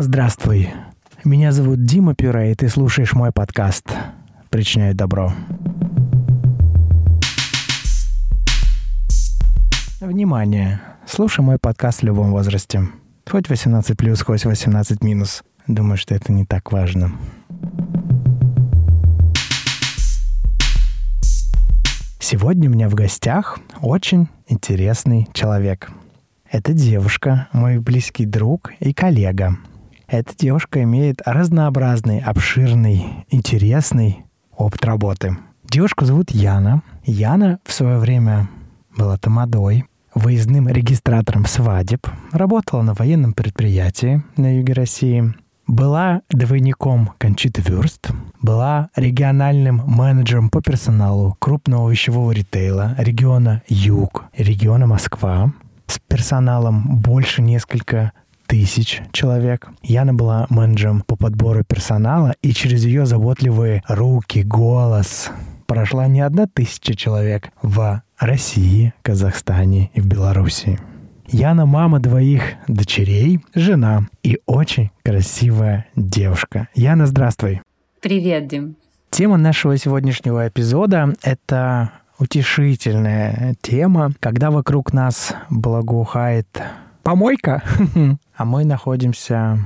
Здравствуй. Меня зовут Дима Пюре, и ты слушаешь мой подкаст «Причиняю добро». Внимание! Слушай мой подкаст в любом возрасте. Хоть 18+, хоть 18-. Думаю, что это не так важно. Сегодня у меня в гостях очень интересный человек. Это девушка, мой близкий друг и коллега. Эта девушка имеет разнообразный, обширный, интересный опыт работы. Девушку зовут Яна. Яна в свое время была тамадой, выездным регистратором свадеб, работала на военном предприятии на юге России, была двойником Кончиты Вюрст, была региональным менеджером по персоналу крупного вещевого ритейла региона Юг, региона Москва, с персоналом больше несколько тысяч человек. Яна была менеджером по подбору персонала, и через ее заботливые руки, голос прошла не одна тысяча человек в России, Казахстане и в Белоруссии. Яна мама двоих дочерей, жена и очень красивая девушка. Яна, здравствуй. Привет, Дим. Тема нашего сегодняшнего эпизода — это утешительная тема, когда вокруг нас благоухает помойка, а мы находимся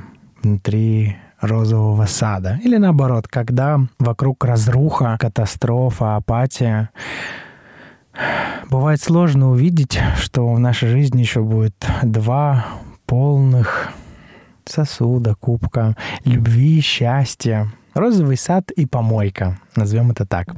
внутри розового сада. Или наоборот, когда вокруг разруха, катастрофа, апатия, Бывает сложно увидеть, что в нашей жизни еще будет два полных сосуда, кубка, любви, счастья. Розовый сад и помойка, назовем это так.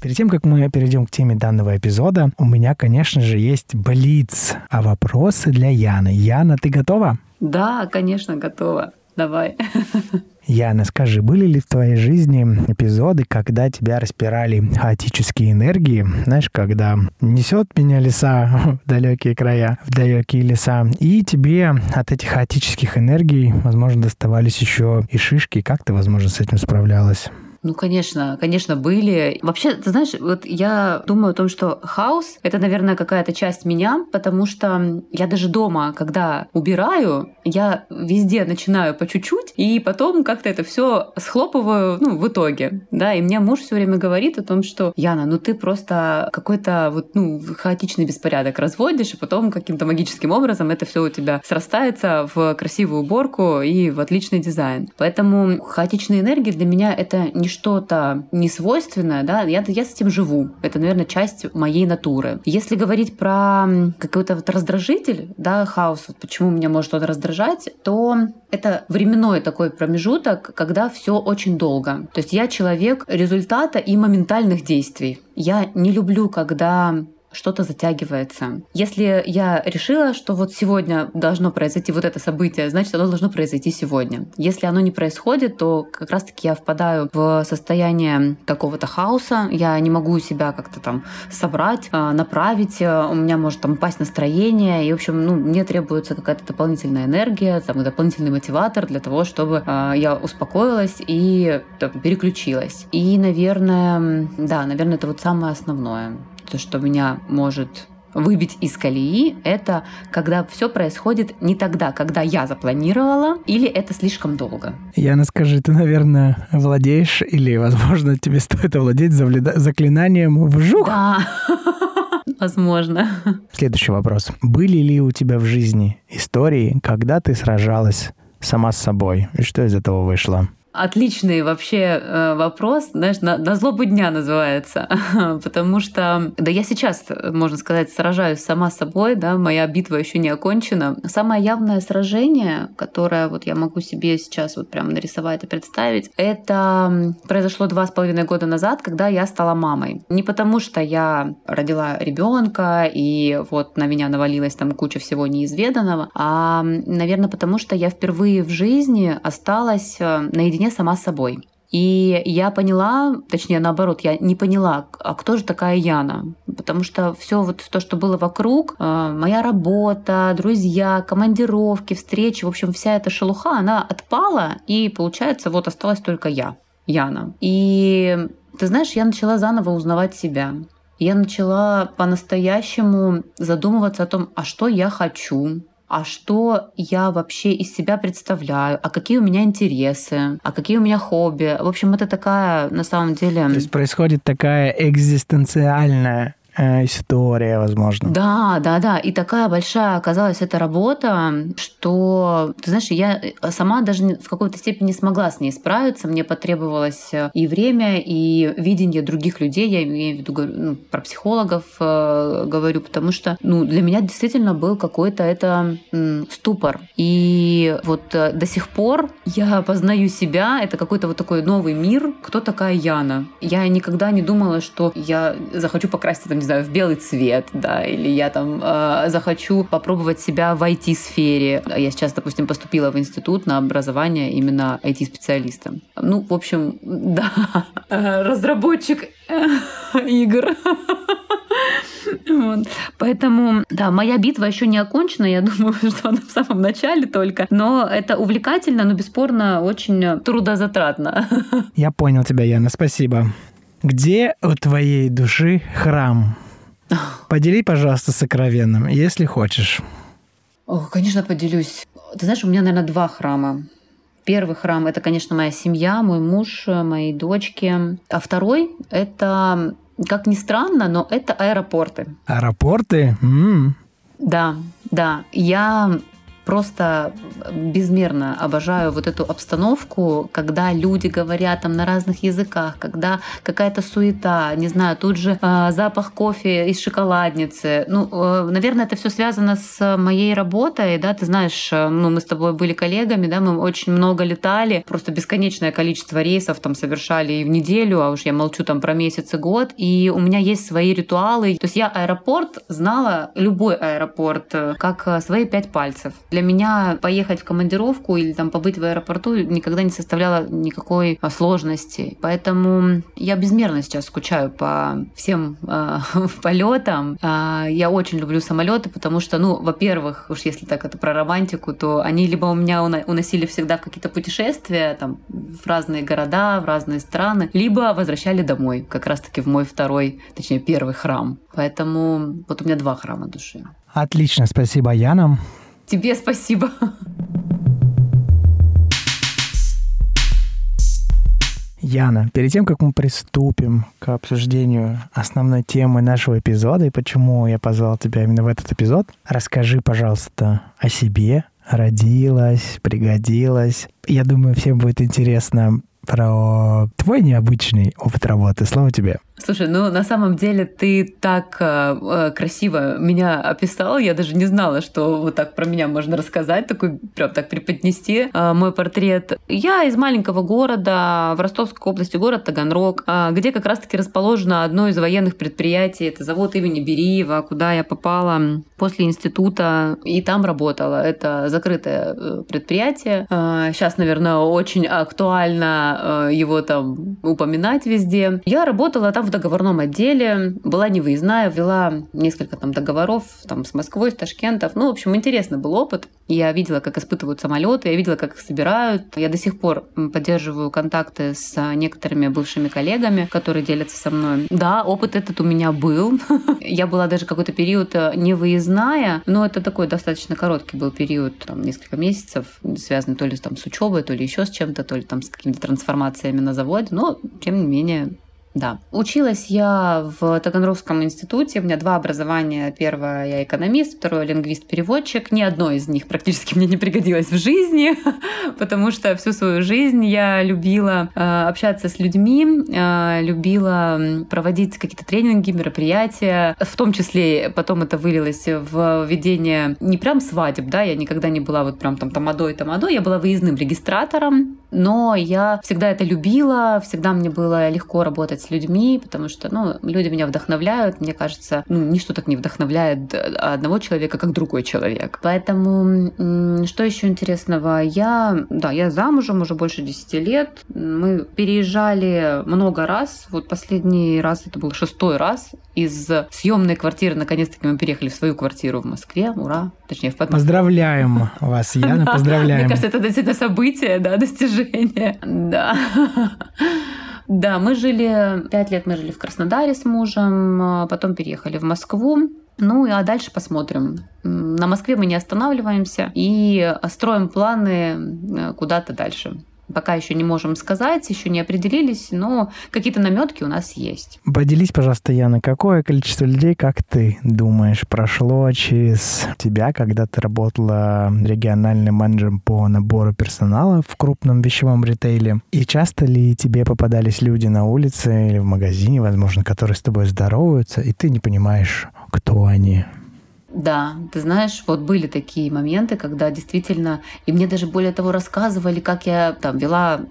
Перед тем, как мы перейдем к теме данного эпизода, у меня, конечно же, есть блиц, а вопросы для Яны. Яна, ты готова? Да, конечно, готова. Давай. Яна, скажи, были ли в твоей жизни эпизоды, когда тебя распирали хаотические энергии, знаешь, когда несет меня леса в далекие края, в далекие леса, и тебе от этих хаотических энергий, возможно, доставались еще и шишки. Как ты, возможно, с этим справлялась? Ну, конечно, конечно, были. Вообще, ты знаешь, вот я думаю о том, что хаос — это, наверное, какая-то часть меня, потому что я даже дома, когда убираю, я везде начинаю по чуть-чуть, и потом как-то это все схлопываю, ну, в итоге, да, и мне муж все время говорит о том, что Яна, ну ты просто какой-то вот, ну, хаотичный беспорядок разводишь, и потом каким-то магическим образом это все у тебя срастается в красивую уборку и в отличный дизайн. Поэтому хаотичные энергии для меня это не что-то несвойственное, да, я, я с этим живу. Это, наверное, часть моей натуры. Если говорить про какой-то вот раздражитель, да, хаос, вот почему меня может он раздражать, то это временной такой промежуток, когда все очень долго. То есть я человек результата и моментальных действий. Я не люблю, когда что-то затягивается. Если я решила, что вот сегодня должно произойти вот это событие, значит, оно должно произойти сегодня. Если оно не происходит, то как раз-таки я впадаю в состояние какого-то хаоса, я не могу себя как-то там собрать, а, направить, у меня может там упасть настроение, и, в общем, ну, мне требуется какая-то дополнительная энергия, там, дополнительный мотиватор для того, чтобы э, я успокоилась и там, переключилась. И, наверное, да, наверное, это вот самое основное то, что меня может выбить из колеи, это когда все происходит не тогда, когда я запланировала, или это слишком долго. Яна, скажи, ты, наверное, владеешь, или, возможно, тебе стоит овладеть заклинанием «вжух»? Да, возможно. Следующий вопрос. Были ли у тебя в жизни истории, когда ты сражалась сама с собой, и что из этого вышло? Отличный вообще э, вопрос, знаешь, на, на злобу дня называется, потому что, да я сейчас, можно сказать, сражаюсь сама с собой, да, моя битва еще не окончена. Самое явное сражение, которое вот я могу себе сейчас вот прям нарисовать и представить, это произошло два с половиной года назад, когда я стала мамой. Не потому что я родила ребенка и вот на меня навалилась там куча всего неизведанного, а, наверное, потому что я впервые в жизни осталась э, наедине наедине сама с собой. И я поняла, точнее наоборот, я не поняла, а кто же такая Яна? Потому что все вот то, что было вокруг, э, моя работа, друзья, командировки, встречи, в общем, вся эта шелуха, она отпала, и получается, вот осталась только я, Яна. И ты знаешь, я начала заново узнавать себя. я начала по-настоящему задумываться о том, а что я хочу, а что я вообще из себя представляю, а какие у меня интересы, а какие у меня хобби. В общем, это такая, на самом деле... То есть происходит такая экзистенциальная Э, история, возможно. Да, да, да. И такая большая оказалась эта работа, что, ты знаешь, я сама даже в какой-то степени не смогла с ней справиться. Мне потребовалось э, и время, и видение других людей. Я имею в виду ну, про психологов э, говорю, потому что ну, для меня действительно был какой-то это м, ступор. И вот э, до сих пор я познаю себя. Это какой-то вот такой новый мир. Кто такая Яна? Я никогда не думала, что я захочу покрасить там, не знаю, в белый цвет, да, или я там э, захочу попробовать себя в IT-сфере. Я сейчас, допустим, поступила в институт на образование именно IT-специалистом. Ну, в общем, да, разработчик игр. Вот. Поэтому, да, моя битва еще не окончена, я думаю, что она в самом начале только. Но это увлекательно, но бесспорно очень трудозатратно. Я понял тебя, Яна, спасибо. Где у твоей души храм? Подели, пожалуйста, сокровенным, если хочешь. О, конечно, поделюсь. Ты знаешь, у меня, наверное, два храма. Первый храм это, конечно, моя семья, мой муж, мои дочки. А второй это, как ни странно, но это аэропорты. Аэропорты? М-м. Да, да. Я просто безмерно обожаю вот эту обстановку, когда люди говорят там на разных языках, когда какая-то суета, не знаю, тут же э, запах кофе из шоколадницы. Ну, э, наверное, это все связано с моей работой, да, ты знаешь, э, ну, мы с тобой были коллегами, да, мы очень много летали, просто бесконечное количество рейсов там совершали и в неделю, а уж я молчу там про месяц и год, и у меня есть свои ритуалы. То есть я аэропорт знала, любой аэропорт, э, как э, свои пять пальцев. Для для меня поехать в командировку или там побыть в аэропорту никогда не составляло никакой а, сложности. Поэтому я безмерно сейчас скучаю по всем э, полетам. Э, я очень люблю самолеты, потому что, ну, во-первых, уж если так это про романтику, то они либо у меня уносили всегда в какие-то путешествия, там, в разные города, в разные страны, либо возвращали домой, как раз-таки в мой второй, точнее, первый храм. Поэтому вот у меня два храма души. Отлично, спасибо, Яна. Тебе спасибо. Яна, перед тем, как мы приступим к обсуждению основной темы нашего эпизода и почему я позвал тебя именно в этот эпизод, расскажи, пожалуйста, о себе. Родилась, пригодилась. Я думаю, всем будет интересно про твой необычный опыт работы. Слово тебе. Слушай, ну на самом деле ты так э, э, красиво меня описал, я даже не знала, что вот так про меня можно рассказать, такой прям так преподнести э, мой портрет. Я из маленького города в Ростовской области, город Таганрог, э, где как раз-таки расположено одно из военных предприятий, это завод имени Бериева, куда я попала после института и там работала. Это закрытое э, предприятие. Э, сейчас, наверное, очень актуально э, его там упоминать везде. Я работала там в договорном отделе, была невыездная, вела несколько там договоров там, с Москвой, с Ташкентов. Ну, в общем, интересный был опыт. Я видела, как испытывают самолеты, я видела, как их собирают. Я до сих пор поддерживаю контакты с некоторыми бывшими коллегами, которые делятся со мной. Да, опыт этот у меня был. Я была даже какой-то период э, невыездная, но это такой достаточно короткий был период, там, несколько месяцев, связанный то ли там с учебой, то ли еще с чем-то, то ли там с какими-то трансформациями на заводе, но тем не менее да. Училась я в Таганрогском институте. У меня два образования. Первое я экономист, второе лингвист-переводчик. Ни одно из них практически мне не пригодилось в жизни, потому что всю свою жизнь я любила э, общаться с людьми, э, любила проводить какие-то тренинги, мероприятия. В том числе потом это вылилось в ведение не прям свадеб, да, я никогда не была вот прям там тамадой, тамадой, я была выездным регистратором, но я всегда это любила, всегда мне было легко работать с людьми, потому что, ну, люди меня вдохновляют. Мне кажется, ну, ничто так не вдохновляет одного человека, как другой человек. Поэтому, что еще интересного? Я, да, я замужем уже больше 10 лет. Мы переезжали много раз. Вот последний раз, это был шестой раз, из съемной квартиры, наконец-таки мы переехали в свою квартиру в Москве. Ура! Точнее, в Подмосковье. Поздравляем вас, Яна, поздравляем. Мне кажется, это действительно событие, да, достижение. Да. Да, мы жили, пять лет мы жили в Краснодаре с мужем, а потом переехали в Москву. Ну, а дальше посмотрим. На Москве мы не останавливаемся и строим планы э, куда-то дальше. Пока еще не можем сказать, еще не определились, но какие-то наметки у нас есть. Поделись, пожалуйста, Яна, какое количество людей, как ты думаешь, прошло через тебя, когда ты работала региональным менеджером по набору персонала в крупном вещевом ритейле? И часто ли тебе попадались люди на улице или в магазине, возможно, которые с тобой здороваются, и ты не понимаешь, кто они? Да, ты знаешь, вот были такие моменты, когда действительно, и мне даже более того рассказывали, как я там вела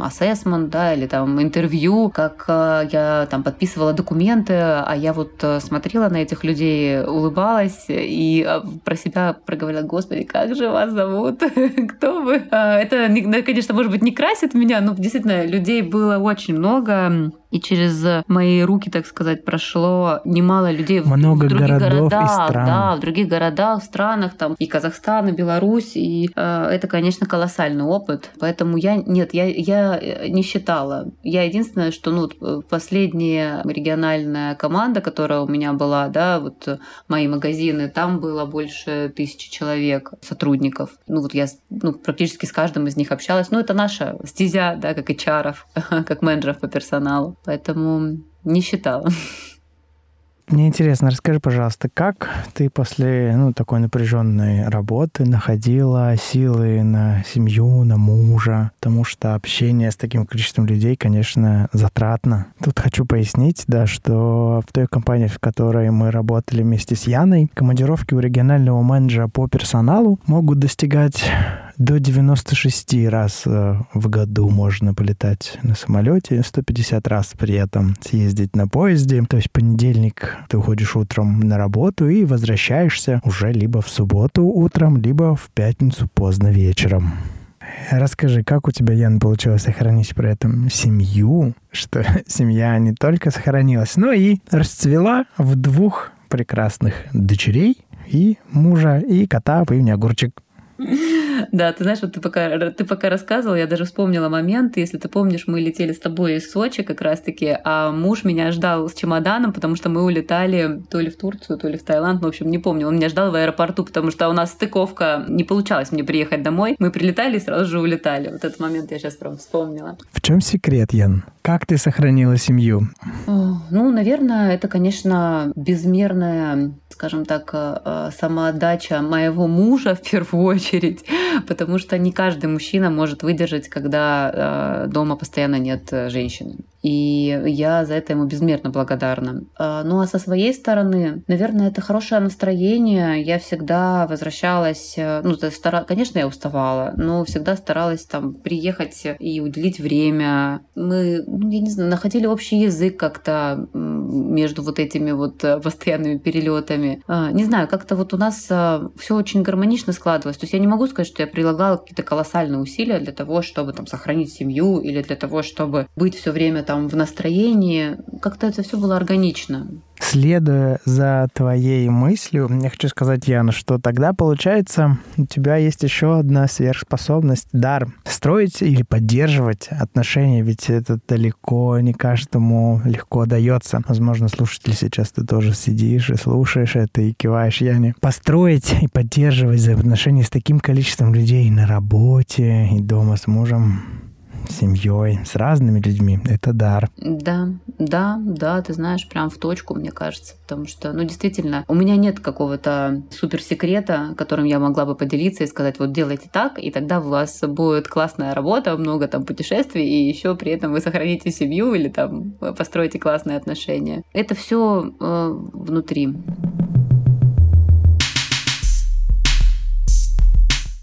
ассессмент, да, или там интервью, как э, я там подписывала документы, а я вот э, смотрела на этих людей, улыбалась и э, про себя проговорила, господи, как же вас зовут, кто вы? А, это, конечно, может быть, не красит меня, но действительно людей было очень много, и через мои руки, так сказать, прошло немало людей Много в других городов городах, и стран. да, в других городах, странах, там и Казахстан, и Беларусь, и э, это, конечно, колоссальный опыт. Поэтому я нет, я я не считала. Я единственное, что ну последняя региональная команда, которая у меня была, да, вот мои магазины, там было больше тысячи человек сотрудников. Ну вот я ну, практически с каждым из них общалась. Ну это наша стезя, да, как HR, как менеджеров по персоналу. Поэтому не считала. Мне интересно, расскажи, пожалуйста, как ты после ну, такой напряженной работы находила силы на семью, на мужа? Потому что общение с таким количеством людей, конечно, затратно. Тут хочу пояснить, да, что в той компании, в которой мы работали вместе с Яной, командировки у регионального менеджера по персоналу могут достигать до 96 раз э, в году можно полетать на самолете, 150 раз при этом съездить на поезде. То есть понедельник ты уходишь утром на работу и возвращаешься уже либо в субботу утром, либо в пятницу поздно вечером. Расскажи, как у тебя, Ян, получилось сохранить при этом семью, что семья не только сохранилась, но и расцвела в двух прекрасных дочерей и мужа, и кота по имени Огурчик. Да, ты знаешь, вот ты пока, ты пока рассказывал, я даже вспомнила момент, если ты помнишь, мы летели с тобой из Сочи как раз-таки, а муж меня ждал с чемоданом, потому что мы улетали то ли в Турцию, то ли в Таиланд, ну, в общем, не помню. Он меня ждал в аэропорту, потому что у нас стыковка, не получалось мне приехать домой. Мы прилетали и сразу же улетали. Вот этот момент я сейчас прям вспомнила. В чем секрет, Ян? Как ты сохранила семью? Ну, наверное, это, конечно, безмерная, скажем так, э, э, самоотдача моего мужа в первую очередь, потому что не каждый мужчина может выдержать, когда э, дома постоянно нет женщины. И я за это ему безмерно благодарна. Ну а со своей стороны, наверное, это хорошее настроение. Я всегда возвращалась, ну, стара... конечно, я уставала, но всегда старалась там приехать и уделить время. Мы ну, я не знаю, находили общий язык как-то между вот этими вот э, постоянными перелетами. А, не знаю, как-то вот у нас а, все очень гармонично складывалось. То есть я не могу сказать, что я прилагала какие-то колоссальные усилия для того, чтобы там сохранить семью или для того, чтобы быть все время там в настроении. Как-то это все было органично. Следуя за твоей мыслью, я хочу сказать, Яна, что тогда, получается, у тебя есть еще одна сверхспособность, дар строить или поддерживать отношения, ведь это далеко не каждому легко дается. Возможно, слушатель сейчас ты тоже сидишь и слушаешь это и киваешь Яне. Построить и поддерживать взаимоотношения с таким количеством людей на работе и дома с мужем семьей, с разными людьми. Это дар. Да, да, да, ты знаешь, прям в точку, мне кажется. Потому что, ну, действительно, у меня нет какого-то суперсекрета, которым я могла бы поделиться и сказать, вот делайте так, и тогда у вас будет классная работа, много там путешествий, и еще при этом вы сохраните семью или там построите классные отношения. Это все э, внутри.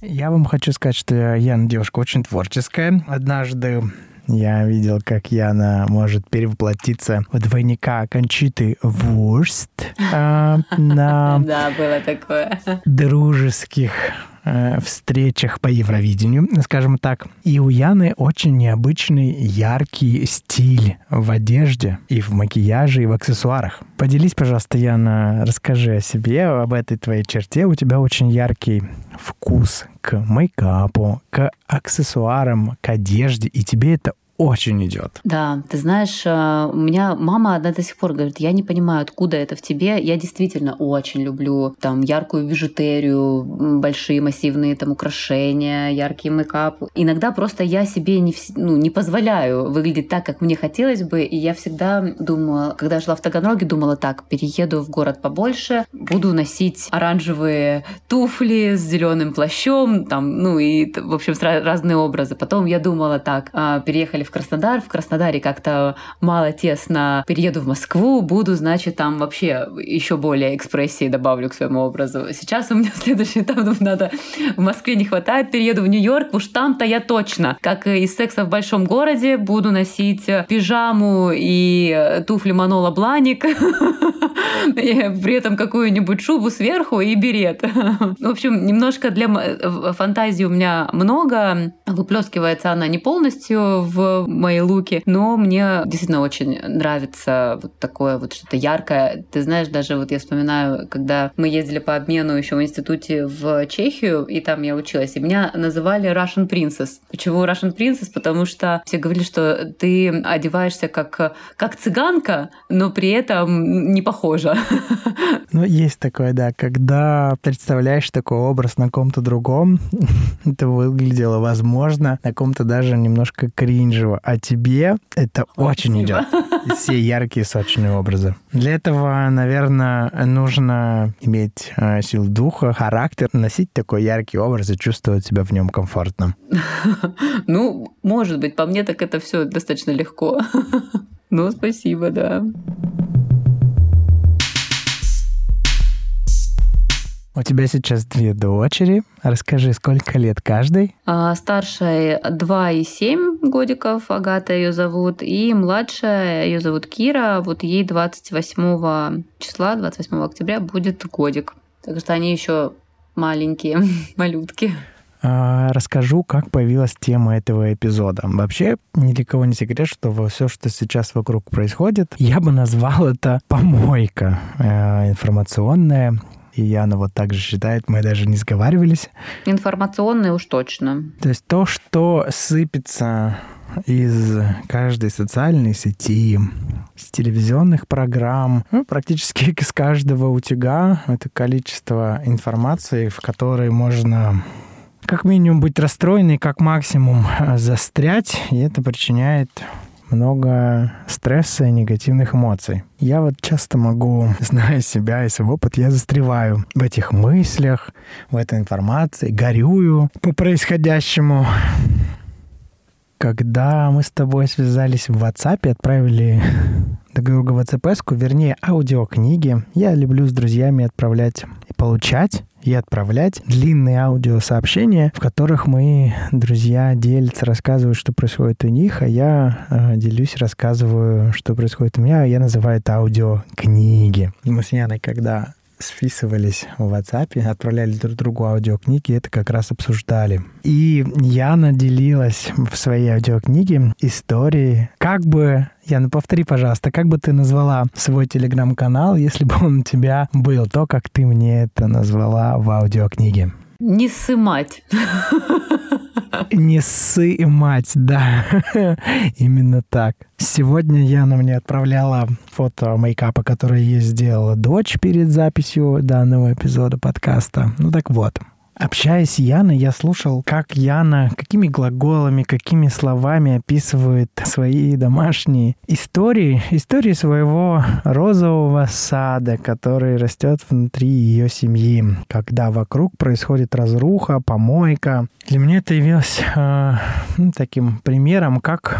Я вам хочу сказать, что Яна девушка очень творческая. Однажды я видел, как Яна может перевоплотиться в двойника Кончиты Вурст э, на да, было такое. дружеских э, встречах по Евровидению, скажем так. И у Яны очень необычный, яркий стиль в одежде и в макияже, и в аксессуарах. Поделись, пожалуйста, Яна, расскажи о себе, об этой твоей черте. У тебя очень яркий вкус к мейкапу, к аксессуарам, к одежде, и тебе это очень идет. Да, ты знаешь, э, у меня мама одна до сих пор говорит, я не понимаю, откуда это в тебе. Я действительно очень люблю там яркую бижутерию, большие массивные там украшения, яркий мейкап. Иногда просто я себе не, ну, не позволяю выглядеть так, как мне хотелось бы, и я всегда думала, когда шла в Таганроге, думала так, перееду в город побольше, буду носить оранжевые туфли с зеленым плащом, там, ну и, в общем, разные образы. Потом я думала так, а, переехали в Краснодар, в Краснодаре как-то мало тесно, перееду в Москву, буду, значит, там вообще еще более экспрессии добавлю к своему образу. Сейчас у меня следующий этап, надо в Москве не хватает, перееду в Нью-Йорк, уж там-то я точно, как из секса в большом городе, буду носить пижаму и туфли Манола Бланик, при этом какую-нибудь шубу сверху и берет. В общем, немножко для фантазии у меня много, выплескивается она не полностью в мои луки, но мне действительно очень нравится вот такое вот что-то яркое. Ты знаешь, даже вот я вспоминаю, когда мы ездили по обмену еще в институте в Чехию, и там я училась, и меня называли Russian Princess. Почему Russian Princess? Потому что все говорили, что ты одеваешься как, как цыганка, но при этом не похожа. Ну, есть такое, да. Когда представляешь такой образ на ком-то другом, это выглядело, возможно, на ком-то даже немножко кринжево. А тебе это Спасибо. очень идет. Все яркие, сочные образы. Для этого, наверное, нужно иметь э, силу духа, характер, носить такой яркий образ и чувствовать себя в нем комфортно. Ну, может быть, по мне так это все достаточно легко. Ну, спасибо, да. У тебя сейчас две дочери. Расскажи, сколько лет каждой? А, старшая 2 и 7 годиков, Агата ее зовут, и младшая ее зовут Кира, вот ей 28 числа, 28 октября будет годик. Так что они еще маленькие, малютки. А, расскажу, как появилась тема этого эпизода. Вообще, ни для кого не секрет, что все, что сейчас вокруг происходит, я бы назвал это помойка э, информационная, и Яна вот так же считает, мы даже не сговаривались. Информационные уж точно. То есть то, что сыпется из каждой социальной сети, с телевизионных программ, ну, практически из каждого утюга это количество информации, в которой можно как минимум быть расстроенной, как максимум застрять, и это причиняет много стресса и негативных эмоций. Я вот часто могу, зная себя и свой опыт, я застреваю в этих мыслях, в этой информации, горюю по происходящему. Когда мы с тобой связались в WhatsApp и отправили друг друга в WhatsApp, вернее, аудиокниги, я люблю с друзьями отправлять и получать и отправлять длинные аудиосообщения, в которых мои друзья делятся, рассказывают, что происходит у них, а я э, делюсь, рассказываю, что происходит у меня, а я называю это аудиокниги. Мы с Яной, когда списывались в WhatsApp, отправляли друг другу аудиокниги, это как раз обсуждали. И Яна делилась в своей аудиокниге историей, как бы Яна, повтори, пожалуйста, как бы ты назвала свой телеграм-канал, если бы он у тебя был, то, как ты мне это назвала в аудиокниге? Не сымать. Не ссы мать, да. Именно так. Сегодня Яна мне отправляла фото мейкапа, которое ей сделала дочь перед записью данного эпизода подкаста. Ну так вот, Общаясь с Яной, я слушал, как Яна, какими глаголами, какими словами описывает свои домашние истории, истории своего розового сада, который растет внутри ее семьи, когда вокруг происходит разруха, помойка. Для меня это явилось э, таким примером, как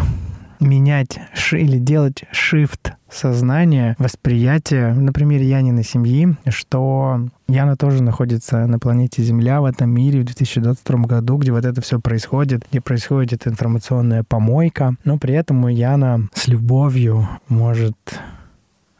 менять или делать shift сознания, восприятия, например, Яниной семьи, что Яна тоже находится на планете Земля в этом мире в 2022 году, где вот это все происходит, где происходит информационная помойка, но при этом Яна с любовью может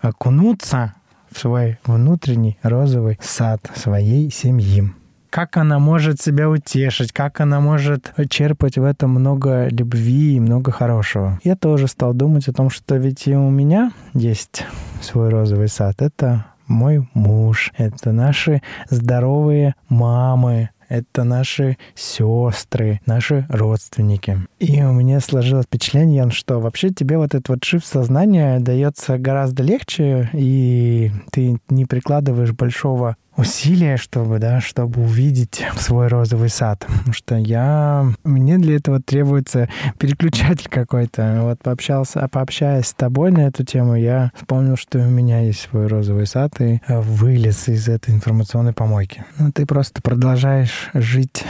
окунуться в свой внутренний розовый сад своей семьи как она может себя утешить, как она может черпать в этом много любви и много хорошего. Я тоже стал думать о том, что ведь и у меня есть свой розовый сад. Это мой муж, это наши здоровые мамы, это наши сестры, наши родственники. И у меня сложилось впечатление, что вообще тебе вот этот вот шифт сознания дается гораздо легче, и ты не прикладываешь большого усилия, чтобы, да, чтобы увидеть свой розовый сад. Потому что я... Мне для этого требуется переключатель какой-то. Вот пообщался, пообщаясь с тобой на эту тему, я вспомнил, что у меня есть свой розовый сад и вылез из этой информационной помойки. Ну, ты просто продолжаешь жить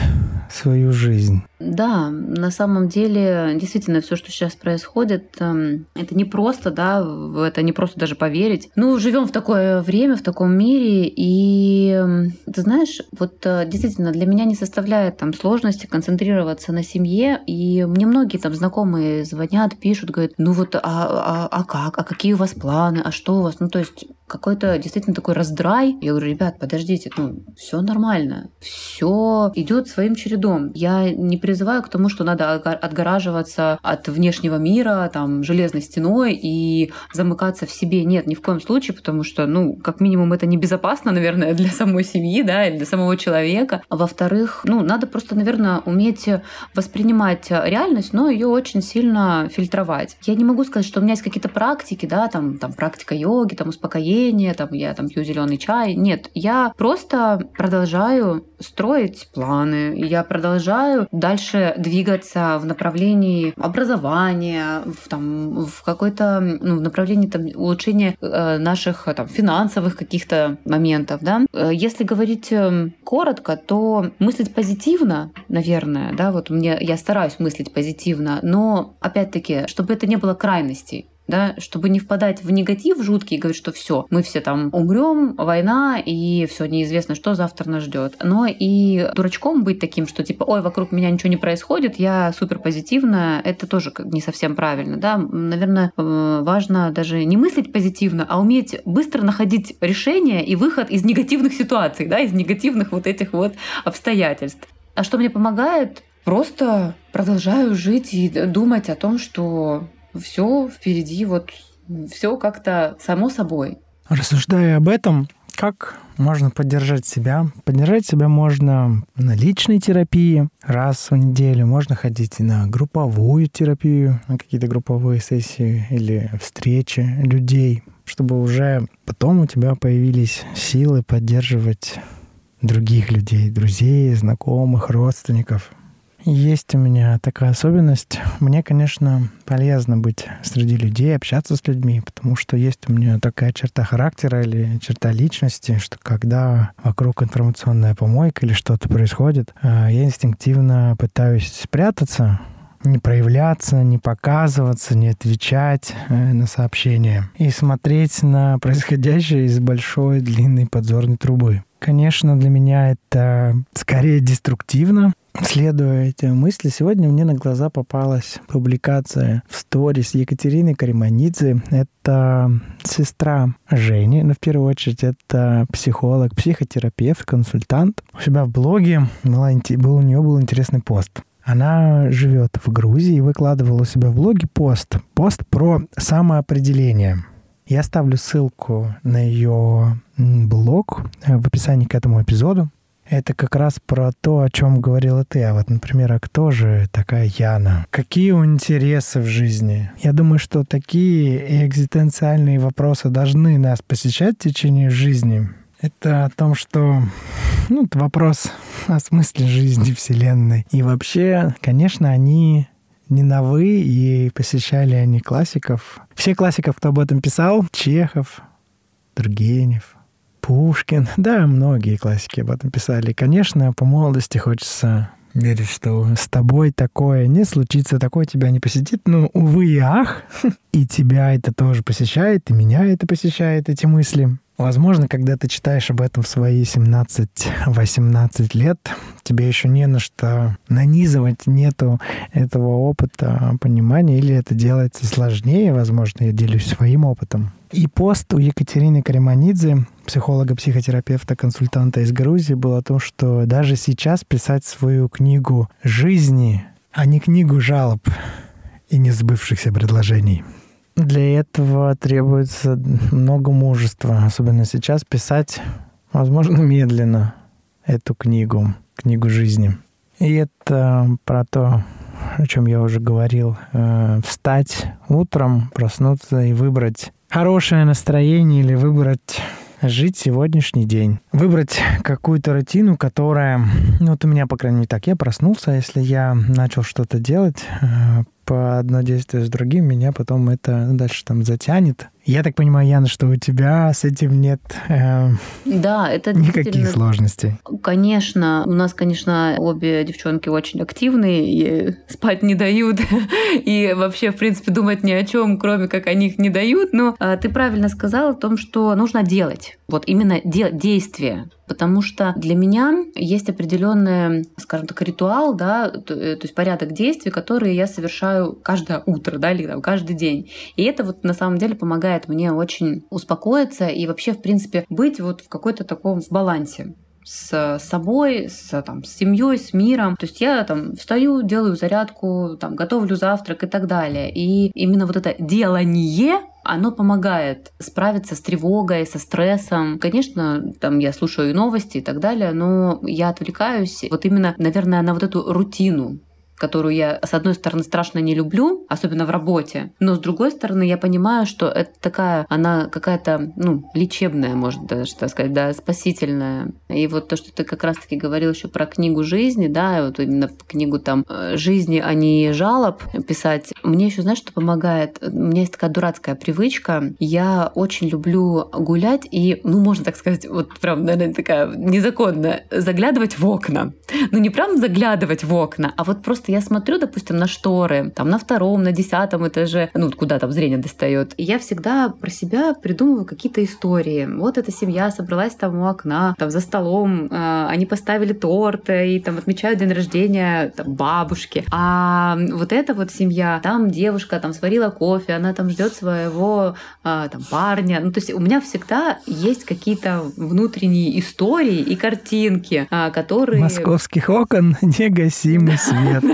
свою жизнь. Да, на самом деле, действительно, все, что сейчас происходит, эм, это не просто, да, это не просто даже поверить. Ну, живем в такое время, в таком мире, и ты знаешь, вот э, действительно для меня не составляет там сложности концентрироваться на семье, и мне многие там знакомые звонят, пишут, говорят, ну вот, а, а, а как, а какие у вас планы, а что у вас, ну то есть какой-то действительно такой раздрай. Я говорю, ребят, подождите, ну, все нормально, все идет своим чередом. Я не призываю к тому, что надо отгораживаться от внешнего мира, там, железной стеной и замыкаться в себе. Нет, ни в коем случае, потому что, ну, как минимум, это небезопасно, наверное, для самой семьи, да, или для самого человека. А во-вторых, ну, надо просто, наверное, уметь воспринимать реальность, но ее очень сильно фильтровать. Я не могу сказать, что у меня есть какие-то практики, да, там, там практика йоги, там, успокоения, настроение, там я там пью зеленый чай. Нет, я просто продолжаю строить планы, я продолжаю дальше двигаться в направлении образования, в, там, в какой-то ну, в направлении там, улучшения э, наших там, финансовых каких-то моментов. Да? Э, если говорить э, коротко, то мыслить позитивно, наверное, да, вот мне я стараюсь мыслить позитивно, но опять-таки, чтобы это не было крайностей да, чтобы не впадать в негатив жуткий и говорить, что все, мы все там умрем, война, и все неизвестно, что завтра нас ждет. Но и дурачком быть таким, что типа, ой, вокруг меня ничего не происходит, я супер позитивно, это тоже не совсем правильно, да. Наверное, э, важно даже не мыслить позитивно, а уметь быстро находить решение и выход из негативных ситуаций, да, из негативных вот этих вот обстоятельств. А что мне помогает? Просто продолжаю жить и думать о том, что все впереди, вот все как-то само собой. Рассуждая об этом, как можно поддержать себя? Поддержать себя можно на личной терапии раз в неделю, можно ходить на групповую терапию, на какие-то групповые сессии или встречи людей, чтобы уже потом у тебя появились силы поддерживать других людей, друзей, знакомых, родственников. Есть у меня такая особенность. Мне, конечно, полезно быть среди людей, общаться с людьми, потому что есть у меня такая черта характера или черта личности, что когда вокруг информационная помойка или что-то происходит, э, я инстинктивно пытаюсь спрятаться, не проявляться, не показываться, не отвечать э, на сообщения и смотреть на происходящее из большой длинной подзорной трубы. Конечно, для меня это скорее деструктивно, Следуя этим мысли, сегодня мне на глаза попалась публикация в сторис Екатерины Кариманидзе. Это сестра Жени, но в первую очередь это психолог, психотерапевт, консультант. У себя в блоге была, был, у нее был интересный пост. Она живет в Грузии и выкладывала у себя в блоге пост. Пост про самоопределение. Я оставлю ссылку на ее блог в описании к этому эпизоду. Это как раз про то, о чем говорила ты. А вот, например, а кто же такая Яна? Какие у интересы в жизни? Я думаю, что такие экзистенциальные вопросы должны нас посещать в течение жизни. Это о том, что ну, это вопрос о смысле жизни Вселенной. И вообще, конечно, они не новы, и посещали они классиков. Все классиков, кто об этом писал, Чехов, Тургенев, Пушкин. Да, многие классики об этом писали. Конечно, по молодости хочется верить, что с тобой такое не случится, такое тебя не посетит. Но, увы и ах, и тебя это тоже посещает, и меня это посещает, эти мысли. Возможно, когда ты читаешь об этом в свои 17-18 лет, тебе еще не на что нанизывать, нету этого опыта, понимания, или это делается сложнее, возможно, я делюсь своим опытом. И пост у Екатерины Кариманидзе, психолога-психотерапевта, консультанта из Грузии, был о том, что даже сейчас писать свою книгу жизни, а не книгу жалоб и несбывшихся предложений — для этого требуется много мужества, особенно сейчас писать, возможно, медленно эту книгу. книгу жизни. И это про то, о чем я уже говорил, э, встать утром, проснуться и выбрать хорошее настроение или выбрать жить сегодняшний день. Выбрать какую-то рутину, которая... Ну, вот у меня, по крайней мере, так. Я проснулся, если я начал что-то делать, э, по одно действие с другим, меня потом это дальше там затянет. Я так понимаю, Яна, что у тебя с этим нет э, да, это никаких сложностей. Конечно, у нас, конечно, обе девчонки очень активные и спать не дают, и вообще, в принципе, думать ни о чем, кроме как о них не дают. Но э, ты правильно сказала о том, что нужно делать. Вот именно де- действие. Потому что для меня есть определенный, скажем так, ритуал, да, то, э, то есть порядок действий, которые я совершаю каждое утро, да, или там, каждый день. И это вот на самом деле помогает мне очень успокоиться и вообще, в принципе, быть вот в какой-то таком в балансе с собой, с, там, с семьей, с миром. То есть я там встаю, делаю зарядку, там, готовлю завтрак и так далее. И именно вот это делание оно помогает справиться с тревогой, со стрессом. Конечно, там я слушаю новости и так далее, но я отвлекаюсь вот именно, наверное, на вот эту рутину, которую я, с одной стороны, страшно не люблю, особенно в работе, но с другой стороны, я понимаю, что это такая, она какая-то, ну, лечебная, может даже так сказать, да, спасительная. И вот то, что ты как раз-таки говорил еще про книгу жизни, да, вот именно книгу там э, жизни, а не жалоб писать, мне еще, знаешь, что помогает? У меня есть такая дурацкая привычка, я очень люблю гулять и, ну, можно так сказать, вот прям, наверное, такая незаконная, заглядывать в окна. Ну, не прям заглядывать в окна, а вот просто я смотрю, допустим, на шторы, там на втором, на десятом этаже, ну, куда там зрение достает, и я всегда про себя придумываю какие-то истории. Вот эта семья собралась там у окна, там за столом, э, они поставили торт и там отмечают день рождения там, бабушки. А вот эта вот семья, там девушка там сварила кофе, она там ждет своего э, там парня. Ну, то есть у меня всегда есть какие-то внутренние истории и картинки, э, которые... Московских окон негасимый свет.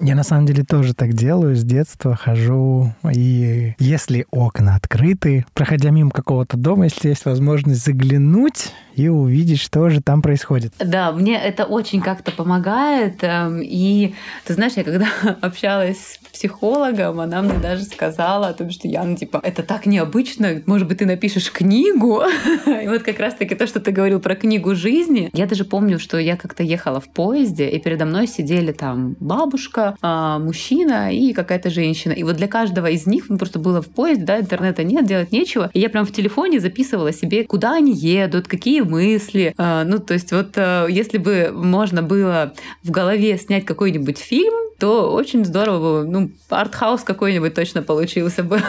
Я на самом деле тоже так делаю. С детства хожу, и если окна открыты, проходя мимо какого-то дома, если есть возможность заглянуть и увидеть, что же там происходит. Да, мне это очень как-то помогает. Эм, и ты знаешь, я когда общалась с психологом, она мне даже сказала о том, что Яна, типа, это так необычно, может быть, ты напишешь книгу. И вот как раз-таки то, что ты говорил про книгу жизни. Я даже помню, что я как-то ехала в поезде, и передо мной сидели там бабушка, а, мужчина и какая-то женщина. И вот для каждого из них, ну, просто было в поезде, да, интернета нет, делать нечего. И я прям в телефоне записывала себе, куда они едут, какие мысли. А, ну, то есть вот а, если бы можно было в голове снять какой-нибудь фильм, то очень здорово было. Ну, артхаус какой-нибудь точно получился бы.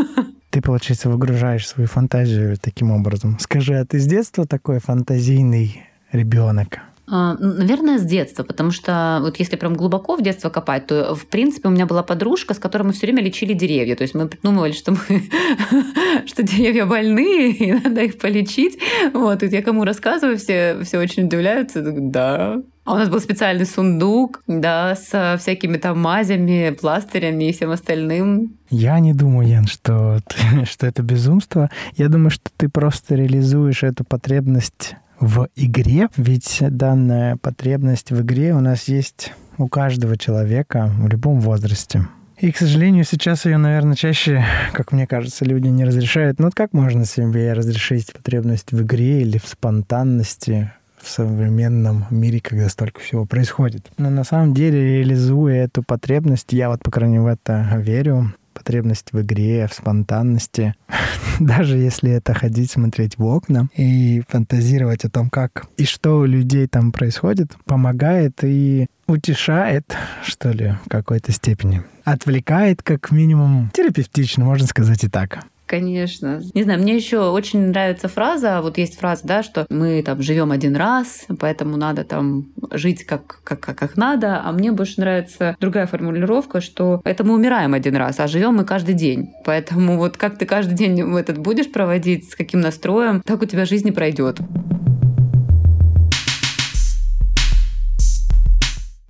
Ты, получается, выгружаешь свою фантазию таким образом. Скажи, а ты с детства такой фантазийный ребенок? А, Наверное, с детства, потому что вот если прям глубоко в детство копать, то в принципе у меня была подружка, с которой мы все время лечили деревья. То есть мы придумывали, что мы что деревья больные, и надо их полечить. Вот, и я кому рассказываю, все, все очень удивляются. Да, а у нас был специальный сундук, да, с всякими там мазями, пластырями и всем остальным. Я не думаю, Ян, что, что это безумство. Я думаю, что ты просто реализуешь эту потребность в игре, ведь данная потребность в игре у нас есть у каждого человека в любом возрасте. И, к сожалению, сейчас ее, наверное, чаще, как мне кажется, люди не разрешают. Ну вот как можно себе разрешить потребность в игре или в спонтанности в современном мире, когда столько всего происходит? Но на самом деле, реализуя эту потребность, я вот, по крайней мере, в это верю, потребность в игре, в спонтанности. Даже если это ходить, смотреть в окна и фантазировать о том, как и что у людей там происходит, помогает и утешает, что ли, в какой-то степени. Отвлекает, как минимум, терапевтично, можно сказать и так. Конечно. Не знаю, мне еще очень нравится фраза, вот есть фраза, да, что мы там живем один раз, поэтому надо там жить как, как, как, как надо, а мне больше нравится другая формулировка, что это мы умираем один раз, а живем мы каждый день. Поэтому вот как ты каждый день этот будешь проводить, с каким настроем, так у тебя жизнь и пройдет.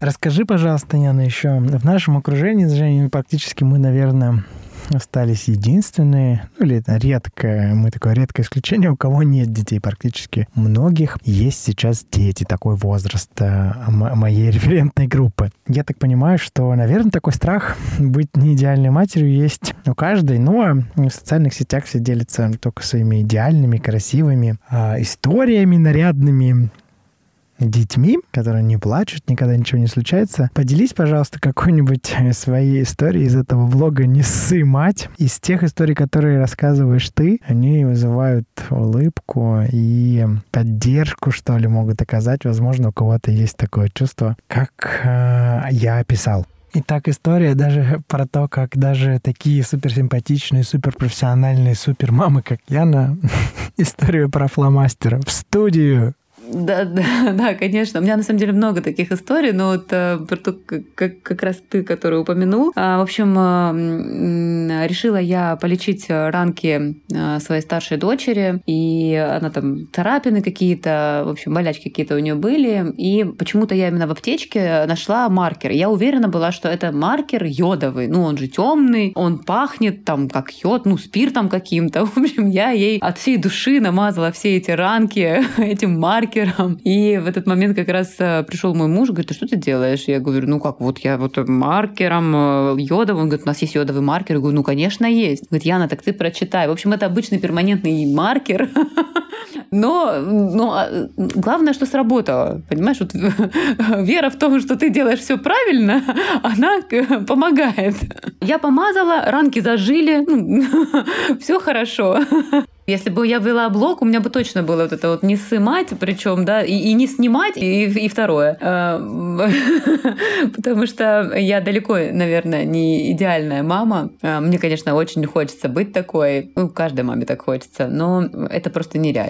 Расскажи, пожалуйста, Яна, еще в нашем окружении, Женя, практически мы, наверное, остались единственные, ну или это редкое, мы такое редкое исключение, у кого нет детей практически. Многих есть сейчас дети, такой возраст э, моей референтной группы. Я так понимаю, что, наверное, такой страх быть не идеальной матерью есть у каждой, но в социальных сетях все делятся только своими идеальными, красивыми э, историями нарядными, детьми, которые не плачут, никогда ничего не случается. Поделись, пожалуйста, какой-нибудь своей историей из этого блога «Не ссы, мать». Из тех историй, которые рассказываешь ты, они вызывают улыбку и поддержку, что ли, могут оказать. Возможно, у кого-то есть такое чувство, как э, я описал. Итак, история даже про то, как даже такие суперсимпатичные, суперпрофессиональные супермамы, как Яна, историю про фломастера в студию да, да, да, конечно. У меня на самом деле много таких историй, но вот э, про то, как, как раз ты, который упомянул. А, в общем, э, решила я полечить ранки э, своей старшей дочери, и она там царапины какие-то, в общем, болячки какие-то у нее были, и почему-то я именно в аптечке нашла маркер. Я уверена была, что это маркер йодовый. Ну, он же темный, он пахнет там как йод, ну, спиртом каким-то. В общем, я ей от всей души намазала все эти ранки этим маркером, маркером. И в этот момент как раз э, пришел мой муж, говорит, что ты делаешь? Я говорю, ну как, вот я вот маркером э, йодовым. Он говорит, у нас есть йодовый маркер. Я говорю, ну, конечно, есть. Говорит, Яна, так ты прочитай. В общем, это обычный перманентный маркер. Но, но а, главное, что сработало. Понимаешь, вот вера в том, что ты делаешь все правильно, она помогает. Я помазала, ранки зажили, ну, все хорошо. Если бы я вела блог, у меня бы точно было вот это вот не сымать, причем, да, и, и не снимать, и, и второе. А, потому что я далеко, наверное, не идеальная мама. А, мне, конечно, очень хочется быть такой. Ну, каждой маме так хочется, но это просто нереально.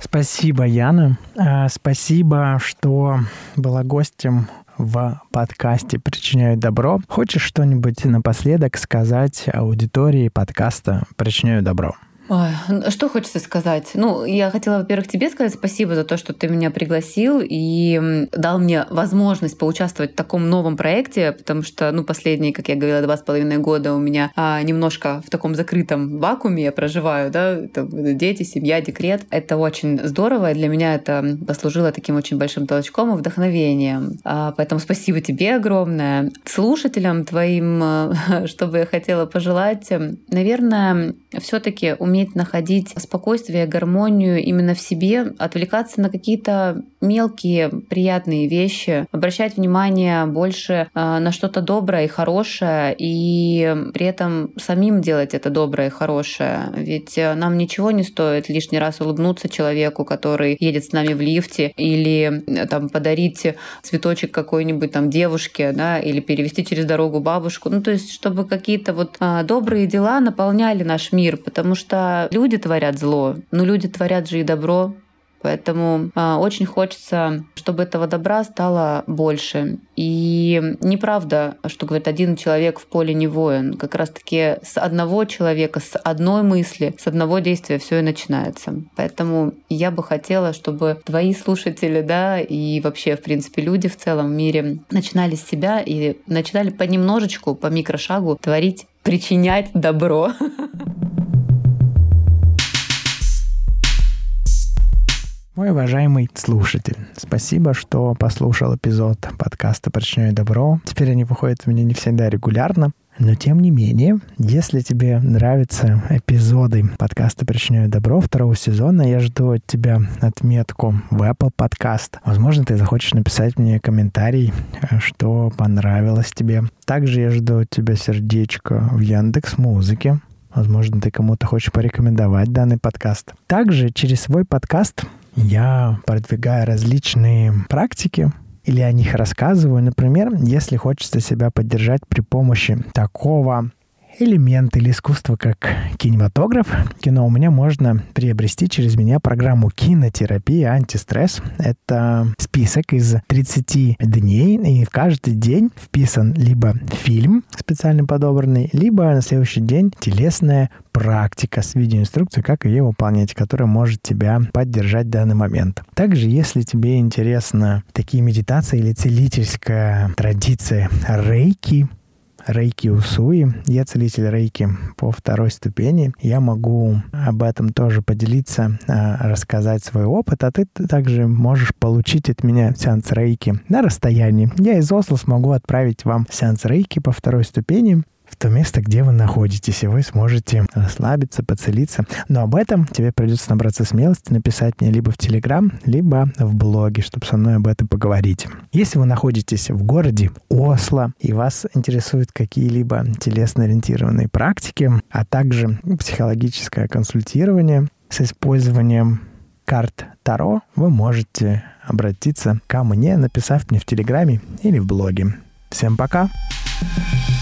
Спасибо, Яна. А, спасибо, что была гостем в подкасте «Причиняю добро». Хочешь что-нибудь напоследок сказать аудитории подкаста «Причиняю добро»? Ой, что хочется сказать? Ну, я хотела, во-первых, тебе сказать спасибо за то, что ты меня пригласил и дал мне возможность поучаствовать в таком новом проекте, потому что, ну, последние, как я говорила, два с половиной года у меня а, немножко в таком закрытом вакууме я проживаю, да, это дети, семья, декрет. Это очень здорово, и для меня это послужило таким очень большим толчком и вдохновением. А, поэтому спасибо тебе огромное. Слушателям твоим, что бы я хотела пожелать, наверное, все таки уметь уметь находить спокойствие, гармонию именно в себе, отвлекаться на какие-то мелкие приятные вещи, обращать внимание больше э, на что-то доброе и хорошее, и при этом самим делать это доброе и хорошее. Ведь э, нам ничего не стоит лишний раз улыбнуться человеку, который едет с нами в лифте, или э, там подарить цветочек какой-нибудь там девушке, да, или перевести через дорогу бабушку. Ну, то есть, чтобы какие-то вот добрые дела наполняли наш мир, потому что люди творят зло, но люди творят же и добро. Поэтому э, очень хочется, чтобы этого добра стало больше. И неправда, что говорит один человек в поле не воин. Как раз-таки с одного человека, с одной мысли, с одного действия все и начинается. Поэтому я бы хотела, чтобы твои слушатели, да, и вообще, в принципе, люди в целом мире начинали с себя и начинали понемножечку, по микрошагу творить, причинять добро. Мой уважаемый слушатель, спасибо, что послушал эпизод подкаста «Причиняю добро». Теперь они выходят у меня не всегда регулярно, но тем не менее, если тебе нравятся эпизоды подкаста «Причиняю добро» второго сезона, я жду от тебя отметку в Apple Podcast. Возможно, ты захочешь написать мне комментарий, что понравилось тебе. Также я жду от тебя сердечко в Яндекс Музыке. Возможно, ты кому-то хочешь порекомендовать данный подкаст. Также через свой подкаст я продвигаю различные практики, или о них рассказываю. Например, если хочется себя поддержать при помощи такого элемент или искусство как кинематограф, кино у меня можно приобрести через меня программу кинотерапия антистресс. Это список из 30 дней, и в каждый день вписан либо фильм специально подобранный, либо на следующий день телесная практика с видеоинструкцией, как ее выполнять, которая может тебя поддержать в данный момент. Также, если тебе интересно такие медитации или целительская традиция рейки, Рейки Усуи. Я целитель Рейки по второй ступени. Я могу об этом тоже поделиться, а, рассказать свой опыт, а ты также можешь получить от меня сеанс Рейки на расстоянии. Я из Осло смогу отправить вам сеанс Рейки по второй ступени в то место, где вы находитесь, и вы сможете расслабиться, поцелиться. Но об этом тебе придется набраться смелости, написать мне либо в Телеграм, либо в блоге, чтобы со мной об этом поговорить. Если вы находитесь в городе Осло, и вас интересуют какие-либо телесно-ориентированные практики, а также психологическое консультирование с использованием карт Таро, вы можете обратиться ко мне, написав мне в Телеграме или в блоге. Всем пока! thank you